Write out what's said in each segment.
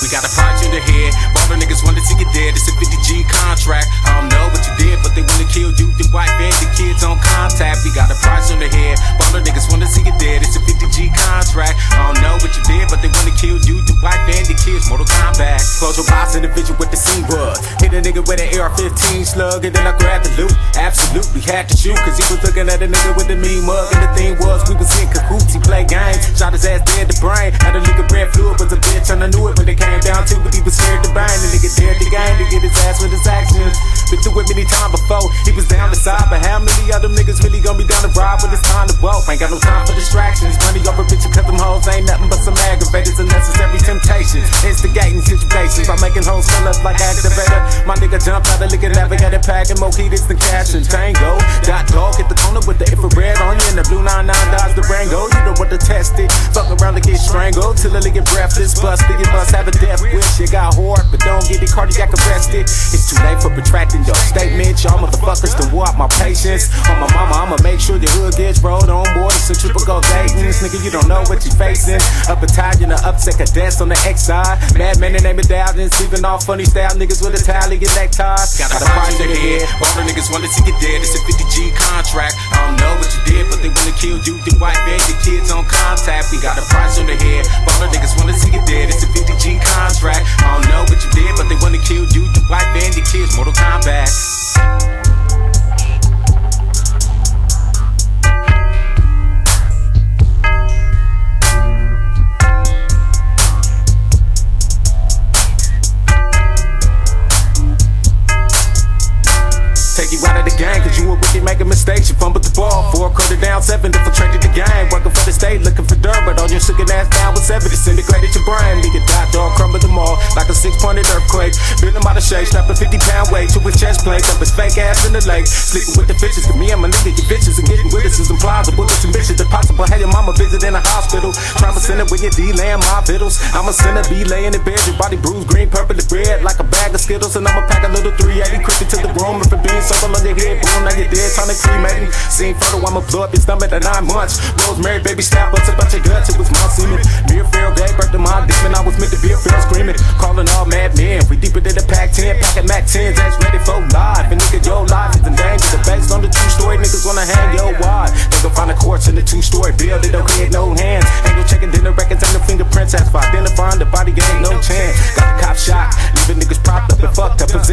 We got a project in the head. Baller niggas wanna see you dead. It's a 50G contract. I don't know what you did, but they wanna kill you, the wife, and the kids on contact. We got a price on the head. Baller niggas wanna see you dead. It's a 50G contract. I Close your eyes, individual with the scene was. Hit a nigga with an AR-15 slug, and then I grabbed the loot. Absolutely had to shoot, cause he was looking at a nigga with the mean mug. And the thing was, we was in cahoots. He played games, shot his ass dead to brain. Had a nigga red fluid, was a bitch, and I knew it when they came down to it. He was scared to bang, the nigga dared the game to get his ass with his actions. Been through it many times before, he was down the side. But how many other niggas really gonna be down to ride when it's time to walk? Ain't got no time for distractions. Money over bitches, cause them hoes ain't nothing but some aggravators and necessary situations by making hoes fill up like activator. My nigga jump out of liquor, navigator, packing heaters than cash and tango. Dot dog hit the corner with the infrared on you and the blue 99 Dodge Durango. You know what to test it. Fuck around to get strangled till the nigga breathless. Busted, you must have a death wish. You got whore, but don't get it cardiac arrested. It's too late for protracting your statement. Y'all motherfuckers done wore out my patience. On my mama, I'ma make sure your hood gets rolled on board. A. This nigga, you don't know what you facing. Up a battalion of upset cadets on the X side. Madman and name it down sleeping off funny style niggas with a tally get neckties. Got a project head. All the niggas wanna see you dead. It's a 50G contract. I don't know what you did, but they wanna kill you, the wife, and the kids on contact. We got a price on the head. All the niggas wanna see you dead. It's a 50G contract. I don't know what you did, but they wanna kill you, the wife, and the kids. Mortal Kombat. Making mistakes. You fumbled the ball, four quarter down, seven, infiltrated the game. Working for the state, looking for dirt, but all your sugar ass down was evidence. Disintegrated your brain, nigga dot dog, crumbled them all like a six pointed earthquake. Built him out of shape, strapped a 50 pound weight to his chest plate, up his fake ass in the lake. Sleeping with the bitches, to me, I'm a nigga, you bitches, and getting witnesses and plausible. Bullets and bitches, impossible. Have your mama visit in a hospital. Trauma center with your D laying my fiddles. I'm a sinner, be laying in bed, your body bruised, green, purple, and red, like a Skittles. And I'ma pack a little 380 creepy to the room, if it being circle on your head, boom, now you're dead, trying to cremate me. Seen photo, I'ma blow up your stomach at nine months. Rosemary, baby, stab us about your guts, it was my semen. Mere feral gave birth to my demon, I was meant to be a feral screaming. Calling all mad men, we deeper than the pack 10, packing Mac 10s, that's ready for life And nigga, your life is in danger. The based on the true story, niggas wanna hang your wad. They gon' find a corpse in the two story building, don't create no hands. Ain't no checking dinner records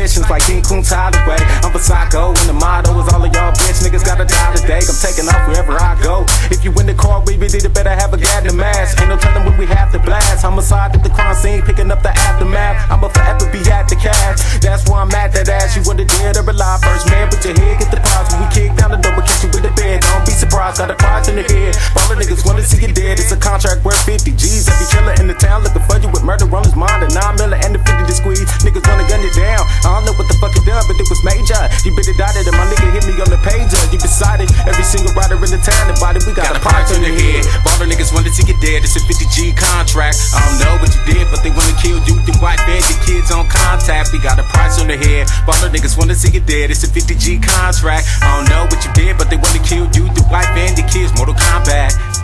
positions like King Kunta Highway. I'm a psycho, and the motto is all of y'all bitch niggas gotta die today. I'm taking off wherever I go. If you in the car, we really better have a gat in the mask. Ain't no telling when we have to blast. Homicide at the got, a price on your head. Baller niggas wanna see you dead. It's a 50G contract. I don't know what you did, but they wanna kill you. The wife and your kids on contact. We got a price on the head. Baller niggas wanna see you dead. It's a 50G contract. I don't know what you did, but they wanna kill you. The wife and your kids. Mortal Kombat.